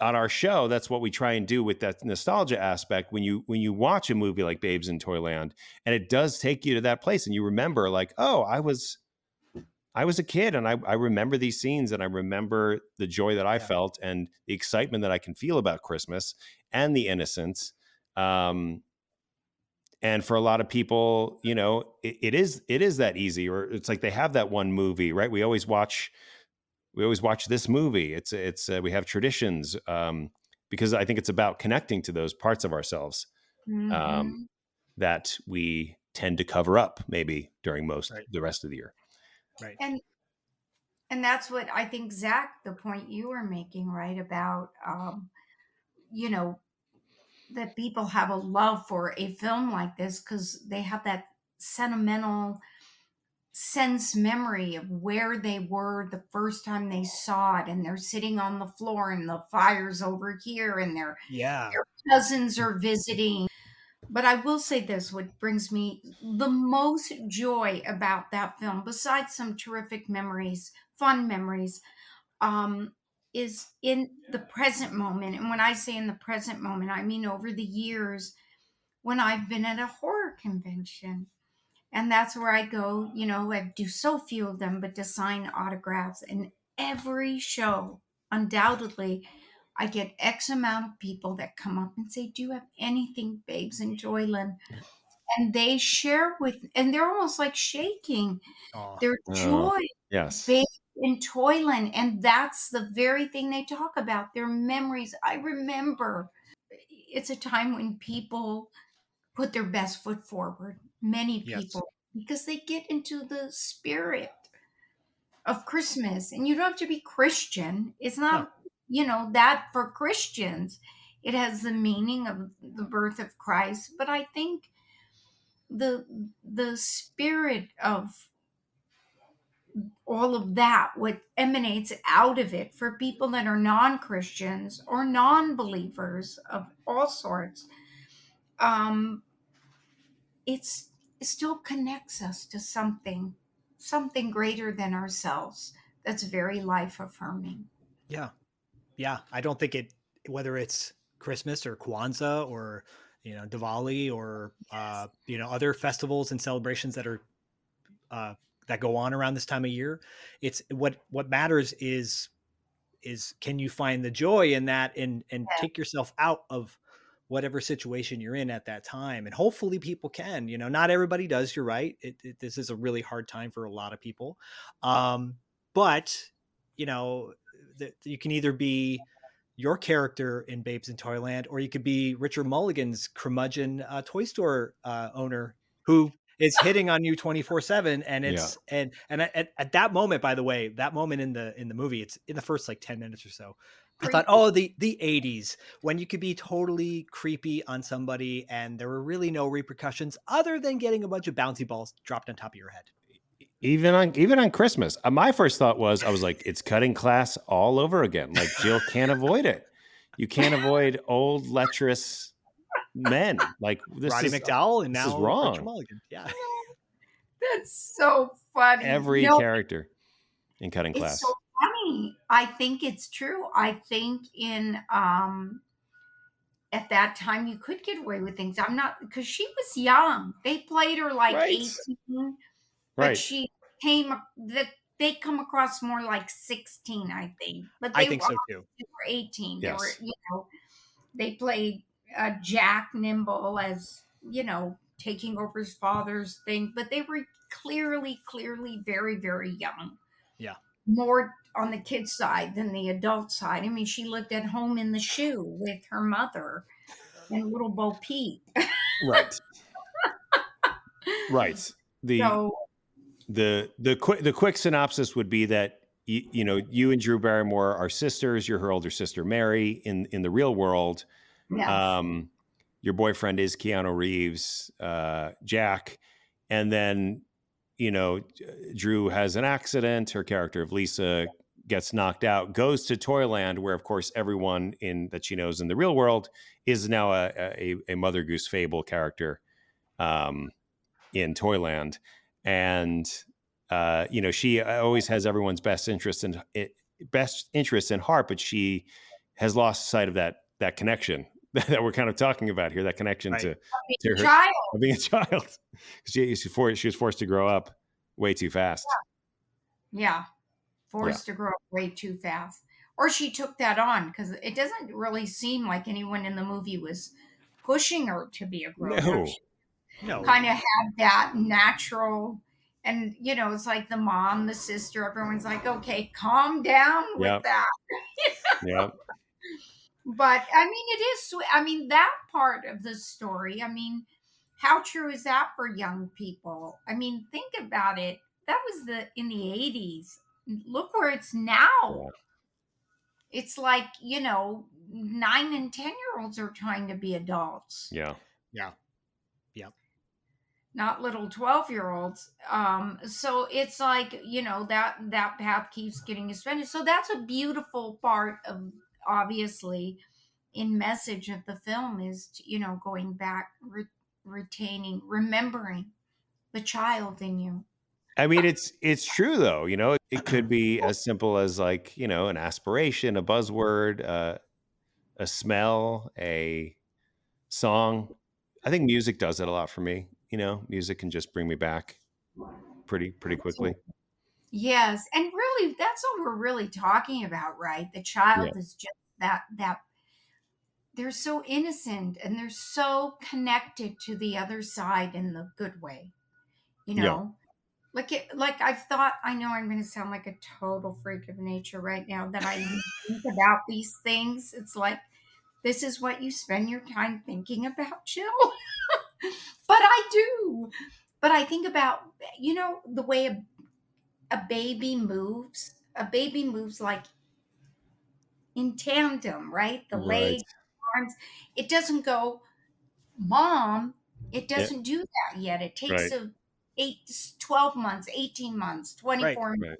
Speaker 2: on our show, that's what we try and do with that nostalgia aspect. When you when you watch a movie like Babes in Toyland, and it does take you to that place, and you remember, like, oh, I was, I was a kid, and I I remember these scenes, and I remember the joy that I
Speaker 5: Yeah.
Speaker 2: felt, and the excitement that I can feel about Christmas, and the innocence. Um, and for a lot of people, you know, it, it is it is that easy, or it's like they have that one movie, right? We always watch we always watch this movie. It's it's uh, we have traditions um, because I think it's about connecting to those parts of ourselves
Speaker 7: Mhm.
Speaker 2: um, that we tend to cover up maybe during most
Speaker 5: Right.
Speaker 2: the rest of the year.
Speaker 5: Right.
Speaker 7: and and that's what I think, Zak, the point you were making, right, about um, you know, that people have a love for a film like this because they have that sentimental sense memory of where they were the first time they saw it and they're sitting on the floor and the fire's over here and their
Speaker 5: Yeah.
Speaker 7: cousins are visiting. But i will say this what brings me the most joy about that film besides some terrific memories fun memories um is in the present moment. And when i say in the present moment i mean over the years when i've been at a horror convention and that's where I go. You know, I do so few of them, but to sign autographs. And every show, undoubtedly, I get X amount of people that come up and say, "Do you have anything, babes in Joyland?" And they share with, and they're almost like shaking
Speaker 5: Aw.
Speaker 7: their
Speaker 2: Oh.
Speaker 7: joy
Speaker 2: Yes.
Speaker 7: babes in Toyland, and that's the very thing they talk about. Their memories. I remember. It's a time when people put their best foot forward. Many
Speaker 5: Yes.
Speaker 7: people because they get into the spirit of Christmas, and you don't have to be Christian. It's not, you know, that for Christians. It has the meaning of the birth of Christ, but I think the the spirit of all of that what emanates out of it for people that are non-christians or non-believers of all sorts um it's it still connects us to something something greater than ourselves that's very life affirming
Speaker 5: Yeah. Yeah. I don't think it, whether it's Christmas or Kwanzaa or, you know, Diwali or, uh, you know, other festivals and celebrations that are, uh, that go on around this time of year. It's what, what matters is, is can you find the joy in that and, and take yourself out of whatever situation you're in at that time. And hopefully people can, you know, not everybody does. You're right. It, it, this is a really hard time for a lot of people. Um, but you know, you can either be your character in Babes in Toyland, or you could be Richard Mulligan's curmudgeon uh, toy store uh, owner who is hitting on you 24 seven. And
Speaker 2: Yeah.
Speaker 5: it's, and, and at, at that moment, by the way, that moment in the, in the movie, it's in the first like 10 minutes or so. I thought, oh, the the '80s when you could be totally creepy on somebody, and there were really no repercussions other than getting a bunch of bouncy balls dropped on top of your head.
Speaker 2: Even on even on Christmas, uh, my first thought was I was like, it's cutting class all over again. Like Jill can't avoid it. You can't avoid old lecherous men. Like this
Speaker 5: Roddy
Speaker 2: is
Speaker 5: McDowall and
Speaker 2: this
Speaker 5: now
Speaker 2: is wrong.
Speaker 5: Mulligan. Yeah,
Speaker 7: that's so funny
Speaker 2: every
Speaker 7: No,
Speaker 2: character in cutting class.
Speaker 7: So funny. I think it's true. I think in um at that time you could get away with things. I'm not because she was young. They played her like
Speaker 2: Right.
Speaker 7: 18, but
Speaker 2: right.
Speaker 7: she came that they come across more like 16, I think. But they
Speaker 5: I think so
Speaker 7: were,
Speaker 5: too.
Speaker 7: they were 18.
Speaker 2: Yes.
Speaker 7: They were, you know, they played uh, Jack Nimble as, you know, taking over his father's thing, but they were clearly, clearly very, very young.
Speaker 5: Yeah.
Speaker 7: More on the kids' side than the adult side. I mean, she lived at home in the shoe with her mother and little Bo Peep.
Speaker 2: right. right. The
Speaker 7: So,
Speaker 2: the the quick the quick synopsis would be that you, you know you and Drew Barrymore are sisters. You're her older sister Mary in in the real world.
Speaker 7: yeah.
Speaker 2: Um, your boyfriend is Keanu Reeves, uh, Jack, and then you know Drew has an accident. Her character of Lisa gets knocked out, goes to Toyland, where of course everyone in that she knows in the real world is now a a, a Mother Goose Fable character um, in Toyland, and uh, you know she always has everyone's best interest in it, best interest in heart, but she has lost sight of that that connection that we're kind of talking about here, that connection
Speaker 5: Right.
Speaker 2: to,
Speaker 7: Being
Speaker 2: to
Speaker 7: a
Speaker 2: her
Speaker 7: child.
Speaker 2: being a child. She, she, for, she was forced to grow up way too fast.
Speaker 7: Yeah. Forced to grow up way too fast. Or she took that on because it doesn't really seem like anyone in the movie was pushing her to be a grown
Speaker 2: No.
Speaker 7: up.
Speaker 5: No.
Speaker 7: kind of had that natural and you know it's like the mom the sister everyone's like okay calm down with
Speaker 2: Yep.
Speaker 7: that
Speaker 2: Yeah.
Speaker 7: but i mean it is sweet i mean that part of the story i mean how true is that for young people i mean think about it that was the in the 80s look where it's now it's like you know nine and ten year olds are trying to be adults
Speaker 2: Yeah. Yeah. Yep.
Speaker 7: Not little 12 year olds um so it's like you know that that path keeps getting expanded so that's a beautiful part of obviously in message of the film is you know going back re- retaining remembering the child in you
Speaker 2: I mean, it's it's true though. You know, it could be as simple as like you know an aspiration, a buzzword, uh, a smell, a song. I think music does it a lot for me. You know, music can just bring me back pretty pretty quickly.
Speaker 7: yes and really that's what we're really talking about right the child is just that that they're so innocent and they're so connected to the other side in the good way you
Speaker 2: Yeah.
Speaker 7: Like it like i've thought i know i'm going to sound like a total freak of nature right now that i think about these things. It's like this is what you spend your time thinking about jill. But i do. But i think about you know the way a, a baby moves a baby moves like in tandem right? The
Speaker 2: Right.
Speaker 7: legs arms. It doesn't go mom it doesn't do that yet. It takes
Speaker 2: Right.
Speaker 7: a eight 12 months 18 months 24 months
Speaker 2: Right.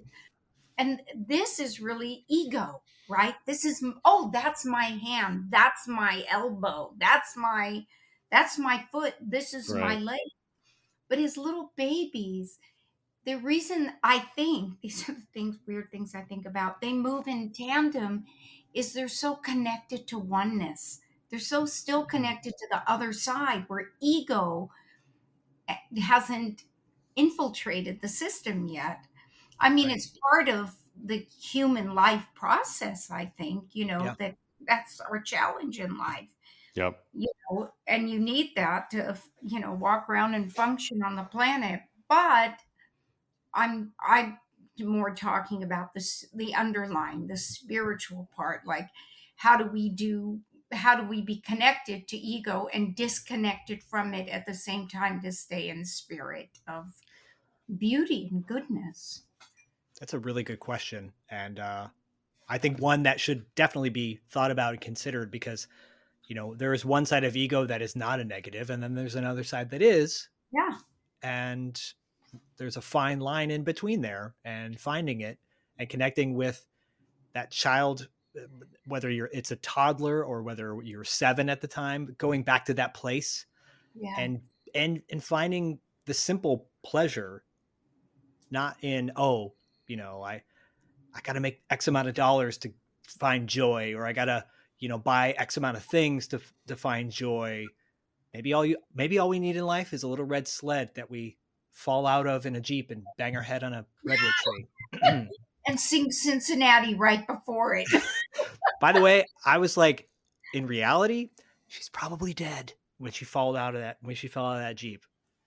Speaker 7: and this is really ego right? This is oh that's my hand that's my elbow that's my that's my foot this is my leg. But his little babies the reason i think these are the things weird things i think about they move in tandem is they're so connected to oneness. They're so still connected to the other side where ego eh, hasn't infiltrated the system yet I mean,
Speaker 5: Right.
Speaker 7: it's part of the human life process, I think, you know,
Speaker 5: Yeah.
Speaker 7: that that's our challenge in life,
Speaker 2: Yep.
Speaker 7: you know, and you need that to, you know, walk around and function on the planet. But I'm, I'm more talking about this, the underlying, the spiritual part. Like, how do we do, how do we be connected to ego and disconnected from it at the same time to stay in spirit of beauty and goodness?
Speaker 5: That's a really good question. And uh, I think one that should definitely be thought about and considered because, you know, there is one side of ego that is not a negative, and then there's another side that is.
Speaker 7: Yeah.
Speaker 5: And there's a fine line in between there and finding it and connecting with that child whether you're it's a toddler or whether you're 7 at the time going back to that place
Speaker 7: Yeah.
Speaker 5: and and and finding the simple pleasure not in oh you know i i gotta make x amount of dollars to find joy or i gotta you know buy x amount of things to to find joy maybe all you maybe all we need in life is a little red sled that we fall out of in a jeep and bang our head on a redwood tree
Speaker 7: and sing Cincinnati right before it.
Speaker 5: by the way i was like in reality she's probably dead when she fell out of that when she fell out of that jeep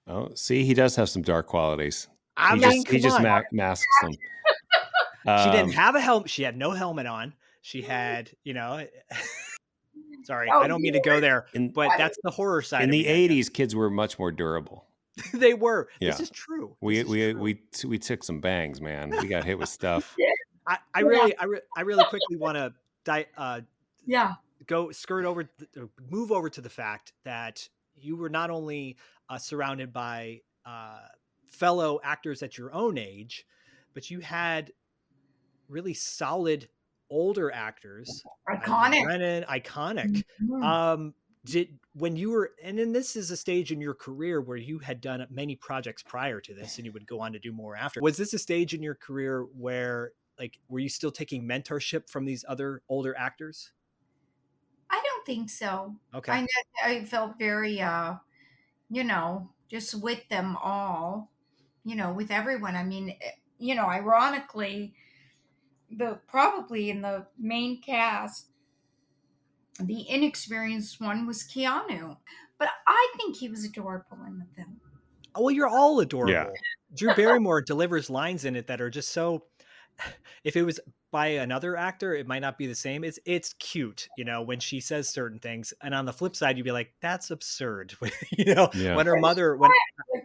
Speaker 2: Oh, see, he does have some dark qualities.
Speaker 5: I
Speaker 2: he
Speaker 5: mean,
Speaker 2: just, he
Speaker 5: come
Speaker 2: just ma- masks them.
Speaker 5: she didn't
Speaker 2: Um,
Speaker 5: have a helmet. She had no helmet on. She had, you know, sorry,
Speaker 7: Oh,
Speaker 5: I don't mean to go there,
Speaker 2: in,
Speaker 5: but that's the horror side.
Speaker 2: in the
Speaker 5: me, I guess.
Speaker 2: '80s, kids were much more durable.
Speaker 5: they were. This is true.
Speaker 2: We
Speaker 5: is
Speaker 2: we
Speaker 5: true.
Speaker 2: we t- we took some bangs, man. We got hit with stuff.
Speaker 5: I, I really, I, re- I really quickly want to di- uh,
Speaker 7: yeah.
Speaker 5: go skirt over, th- move over to the fact that you were not only uh, surrounded by uh, fellow actors at your own age, but you had really solid older actors.
Speaker 7: Iconic.
Speaker 5: Brennan, iconic.
Speaker 7: Mhm.
Speaker 5: Um, did when you were, and then this is a stage in your career where you had done many projects prior to this, and you would go on to do more after. Was this a stage in your career where, like, were you still taking mentorship from these other older actors?
Speaker 7: I don't think so.
Speaker 5: Okay.
Speaker 7: I know I felt very uh you know, just with them all, you know, with everyone. I mean, eh, you know, ironically, the probably in the main cast, the inexperienced one was Keanu. But I think he was adorable in the film.
Speaker 5: Oh, well, you're all adorable. Drew Barrymore delivers lines in it that are just so. If it was by another actor, it might not be the same. It's it's cute, you know, when she says certain things, and on the flip side, you'd be like, "That's absurd," you know.
Speaker 2: Yeah.
Speaker 5: When her mother, when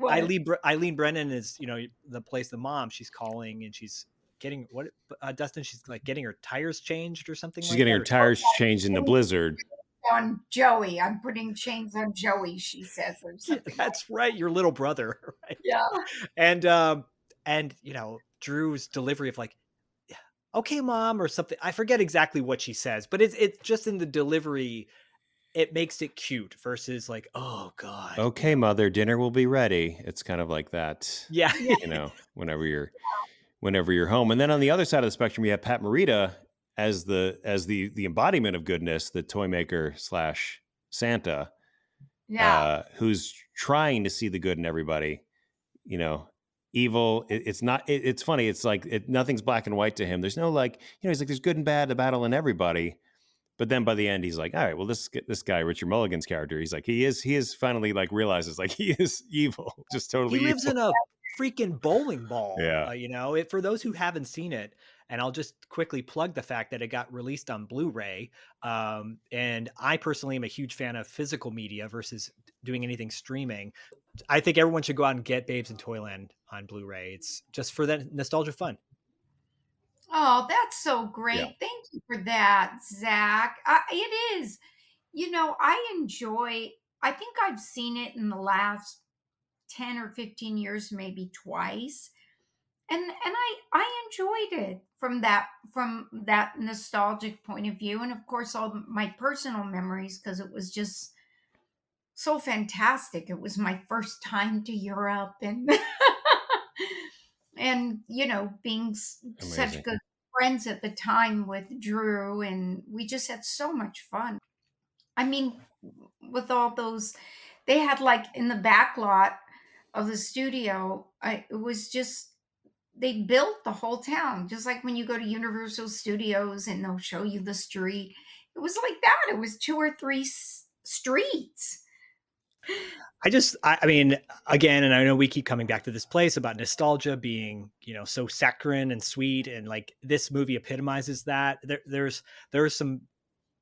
Speaker 5: Eileen Eileen Brennan is, you know, the place the mom, she's calling and she's getting what uh, Dustin, she's like getting her tires changed or something.
Speaker 2: She's
Speaker 5: like
Speaker 2: getting
Speaker 5: that,
Speaker 2: her tires changed in the blizzard.
Speaker 7: on Joey. I'm putting chains on Joey, she says, or something.
Speaker 5: That's right, your little brother, right?
Speaker 7: yeah.
Speaker 5: and um and you know drew's delivery of like "Yeah, okay mom or something i forget exactly what she says but it's it's just in the delivery it makes it cute versus like oh god
Speaker 2: Okay, mother, dinner will be ready. It's kind of like that.
Speaker 5: yeah
Speaker 2: you know, whenever you're whenever you're home. And then on the other side of the spectrum, you have Pat Morita as the as the the embodiment of goodness, the toy maker slash Santa,
Speaker 7: Yeah.
Speaker 2: uh, who's trying to see the good in everybody. You know, evil. It, it's not. It, it's funny. It's like it, nothing's black and white to him. There's no like. You know, he's like there's good and bad, the battle in everybody. But then by the end, he's like, all right, well, this this guy, Richard Mulligan's character, he's like, he is, he is finally like realizes like he is evil, just totally.
Speaker 5: he lives
Speaker 2: evil.
Speaker 5: in a freaking bowling ball
Speaker 2: Yeah.
Speaker 5: uh, you know it, for those who haven't seen it and i'll just quickly plug the fact that it got released on blu-ray um, and i personally am a huge fan of physical media versus doing anything streaming i think everyone should go out and get babes in toyland on blu-ray it's just for that nostalgia fun
Speaker 7: Oh, that's so great.
Speaker 2: Yeah.
Speaker 7: Thank you for that, Zak. I, it is. You know, I enjoy, I think I've seen it in the last 10 or 15 years, maybe twice. And and I I enjoyed it from that from that nostalgic point of view and of course all my personal memories because it was just so fantastic. It was my first time to Europe and and you know being s- such good friends at the time with Drew and we just had so much fun. I mean with all those they had like in the back lot of the studio I, it was just they built the whole town just like when you go to Universal Studios and they'll show you the street. It was like that. It was two or three s- streets.
Speaker 5: I just, I, I mean, again, and I know we keep coming back to this place about nostalgia being, you know, so saccharine and sweet, and like this movie epitomizes that. There, there's, there's some,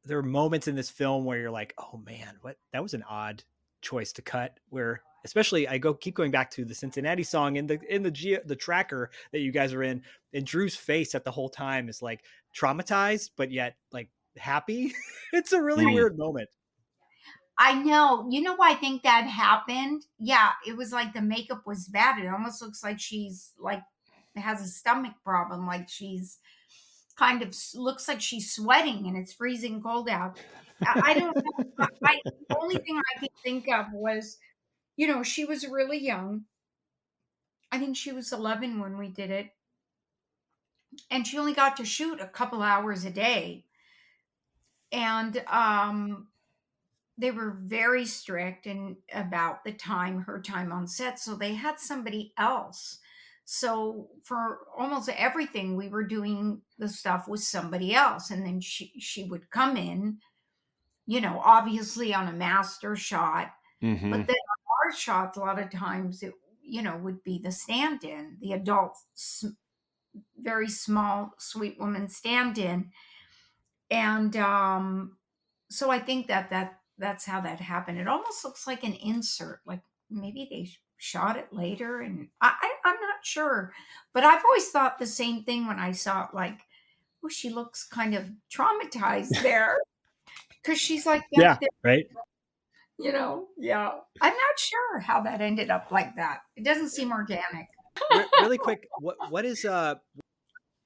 Speaker 5: there are moments in this film where you're like, oh man, what that was an odd choice to cut. Where, especially, I go keep going back to the Cincinnati song in the in the G, the tracker that you guys are in, and Drew's face at the whole time is like traumatized, but yet like happy. it's a really
Speaker 2: Mm.
Speaker 5: weird moment.
Speaker 7: I know. You know why I think that happened? Yeah, it was like the makeup was bad. It almost looks like she's like has a stomach problem. Like she's kind of looks like she's sweating and it's freezing cold out. I, don't know. I, the only thing I could think of was, you know, she was really young. I think she was 11 when we did it. And she only got to shoot a couple hours a day. And um they were very strict and about the time her time on set so they had somebody else so for almost everything we were doing the stuff with somebody else and then she she would come in you know obviously on a master shot
Speaker 2: Mhm.
Speaker 7: but then our shots a lot of times it you know would be the stand-in the adult very small sweet woman stand-in. And um so i think that that that's how that happened. It almost looks like an insert like maybe they shot it later and I, I i'm not sure but i've always thought the same thing when i saw it like oh she looks kind of traumatized there. Because she's like,
Speaker 5: Yeah,
Speaker 7: there,
Speaker 5: right.
Speaker 7: You know, yeah. I'm not sure how that ended up like that. It doesn't seem organic.
Speaker 5: Really quick, what what is uh?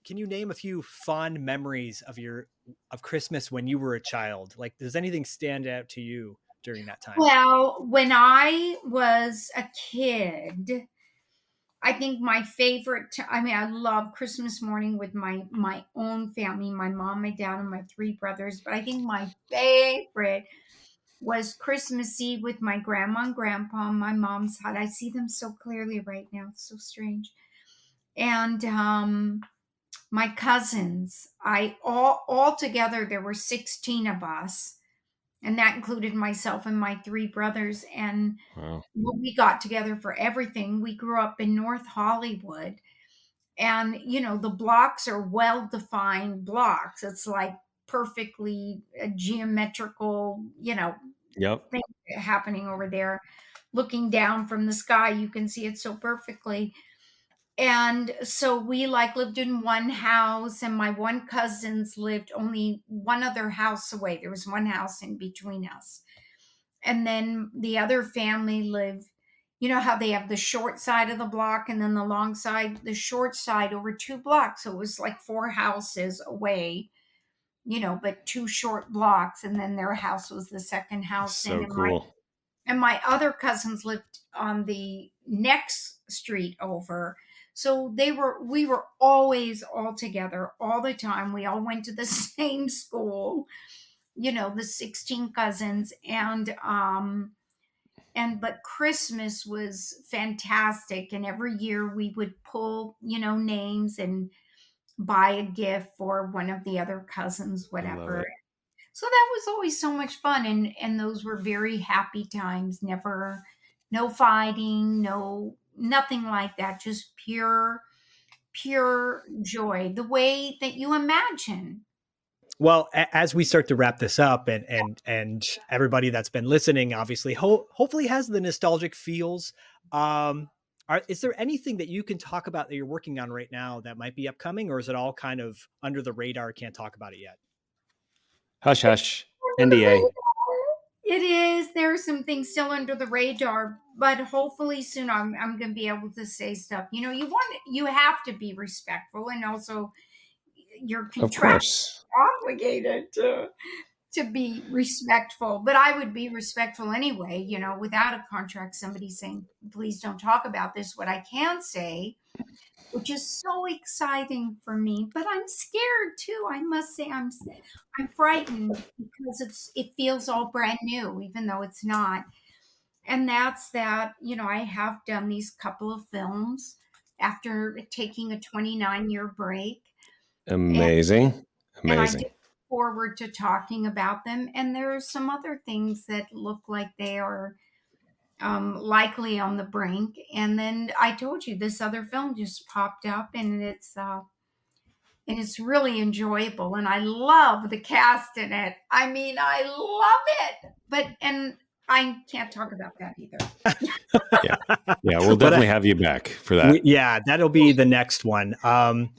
Speaker 5: Can you name a few fond memories of your of Christmas when you were a child? Like, does anything stand out to you during that time?
Speaker 7: Well, when I was a kid, I think my favorite. T- I mean, I love Christmas morning with my my own family, my mom, my dad, and my three brothers. But I think my favorite was Christmas Eve with my grandma and grandpa on my mom's side. I see them so clearly right now. It's so strange. And um my cousins, I all all together there were 16 of us. And that included myself and my three brothers. And
Speaker 2: Wow.
Speaker 7: we got together for everything. We grew up in North Hollywood. And, you know, the blocks are well defined blocks. It's like perfectly uh, geometrical, you know,
Speaker 2: Yep.
Speaker 7: thing happening over there. Looking down from the sky, you can see it so perfectly. And so we like lived in one house, and my one cousins lived only one other house away. There was one house in between us. And then the other family lived, you know how they have the short side of the block and then the long side, the short side over two blocks. So it was like four houses away, you know, but two short blocks. And then their house was the second house.
Speaker 2: So
Speaker 7: and my
Speaker 2: cool.
Speaker 7: and my other cousins lived on the next street over so they were we were always all together all the time we all went to the same school you know the 16 cousins and um and but christmas was fantastic and every year we would pull you know names and buy a gift for one of the other cousins whatever. so that was always so much fun and and those were very happy times never no fighting no nothing like that just pure pure joy the way that you imagine.
Speaker 5: Well, a- as we start to wrap this up, and and and everybody that's been listening, obviously, ho- hopefully has the nostalgic feels. Um, are, is there anything that you can talk about that you're working on right now that might be upcoming, or is it all kind of under the radar? Can't talk about it yet.
Speaker 2: Hush, hush. NDA.
Speaker 7: it is there are some things still under the radar but hopefully soon i'm, I'm going to be able to say stuff you know you want you have to be respectful and also you're
Speaker 2: Of
Speaker 7: contractually
Speaker 2: course.
Speaker 7: obligated to to be respectful but i would be respectful anyway you know without a contract somebody saying please don't talk about this what i can say which is so exciting for me but i'm scared too i must say i'm i'm frightened because it's it feels all brand new even though it's not and that's that you know i have done these couple of films after taking a 29 year break
Speaker 2: Amazing.
Speaker 7: and
Speaker 2: Amazing.
Speaker 7: look forward to talking about them. And there are some other things that look like they are um, likely on the brink. And then I told you this other film just popped up, and it's uh, and it's really enjoyable. And I love the cast in it. I mean, I love it. But and I can't talk about that either.
Speaker 2: Yeah, yeah, we'll
Speaker 5: But I-
Speaker 2: definitely have you back for that.
Speaker 5: Yeah, that'll be the next one. Um,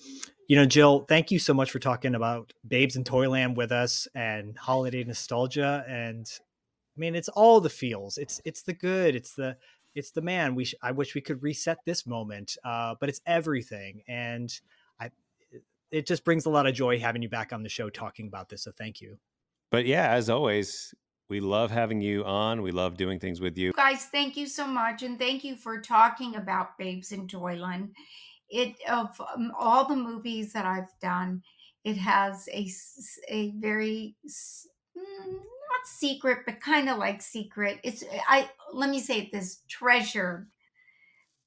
Speaker 5: you know, Jill, thank you so much for talking about Babes in Toyland with us and holiday nostalgia. And I mean, it's all the feels. It's it's the good. It's the it's the man. We sh- I wish we could reset this moment, uh, but it's everything. And I, it just brings a lot of joy having you back on the show talking about this. So thank you.
Speaker 2: But yeah, as always, we love having you on. We love doing things with you.
Speaker 7: guys thank you so much and thank you for talking about babes in toyland it of um, all the movies that i've done it has a a very mm, not secret but kind of like secret. It's i let me say it this treasure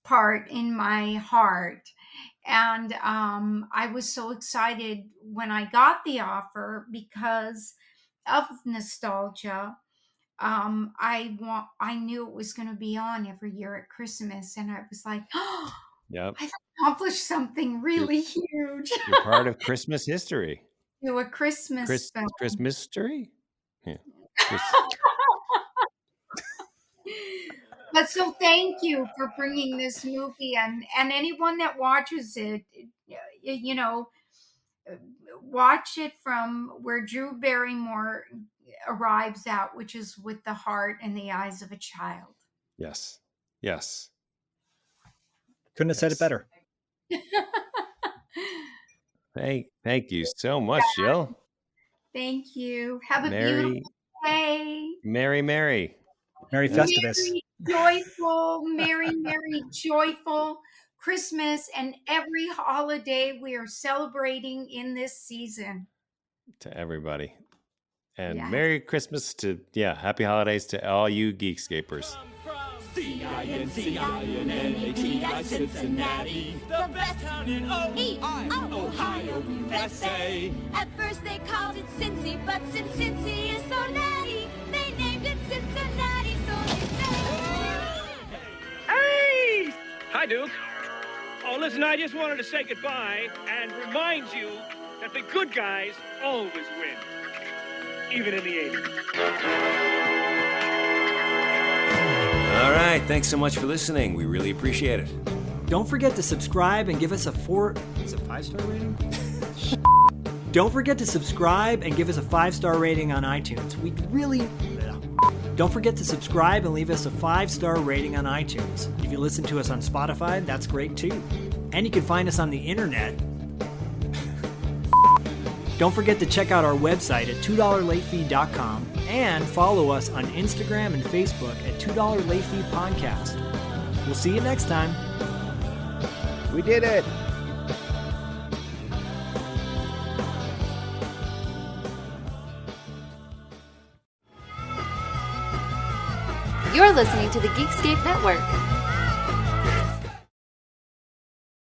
Speaker 7: part in my heart. And um, i was so excited when i got the offer because of nostalgia. Um i want i knew it was going to be on every year at christmas and i was like oh
Speaker 2: Yep.
Speaker 7: i've accomplished something really huge
Speaker 2: You're part of Christmas history.
Speaker 7: to a christmas
Speaker 2: Chris. Christmas history? Yeah. Chris-
Speaker 7: but so thank you for bringing this movie and and anyone that watches it you know uh, watch it from where drew barrymore arrives at, which is with the heart and the eyes of a child.
Speaker 2: Yes. Yes.
Speaker 5: Couldn't have said it better.
Speaker 2: Thank, thank you so much, Jill.
Speaker 7: Thank you. Have a
Speaker 2: Merry,
Speaker 7: beautiful day.
Speaker 2: Merry, Merry.
Speaker 5: Merry Festivus.
Speaker 7: Merry, joyful, merry, merry, joyful Christmas and every holiday we are celebrating in this season.
Speaker 2: to everybody. And
Speaker 7: Yeah.
Speaker 2: Merry Christmas to, yeah, happy holidays to all you Geekscapers.
Speaker 8: C-I-N-C-I-N-N-A-T-I, Cincinnati, the best town in Ohio, Ohio, USA.
Speaker 9: At first they called it Cincy, but since Cincy is so natty, they named it Cincinnati, so they say.
Speaker 10: Hey! Hi, Duke. Oh, listen, I just wanted to say goodbye and remind you that the good guys always win, even in the 80s.
Speaker 1: All right, thanks so much for listening. We really appreciate it.
Speaker 5: Don't forget to subscribe and give us a four. Is it five star rating? Don't forget to subscribe and give us a five star rating on iTunes. We really. Don't forget to subscribe and leave us a five star rating on iTunes. If you listen to us on Spotify, that's great too. And you can find us on the internet. Don't forget to check out our website at $2latefee.com and follow us on Instagram and Facebook at $2 Late Fee Podcast. We'll see you next time.
Speaker 2: We did it.
Speaker 4: You're listening to the Geekscape Network.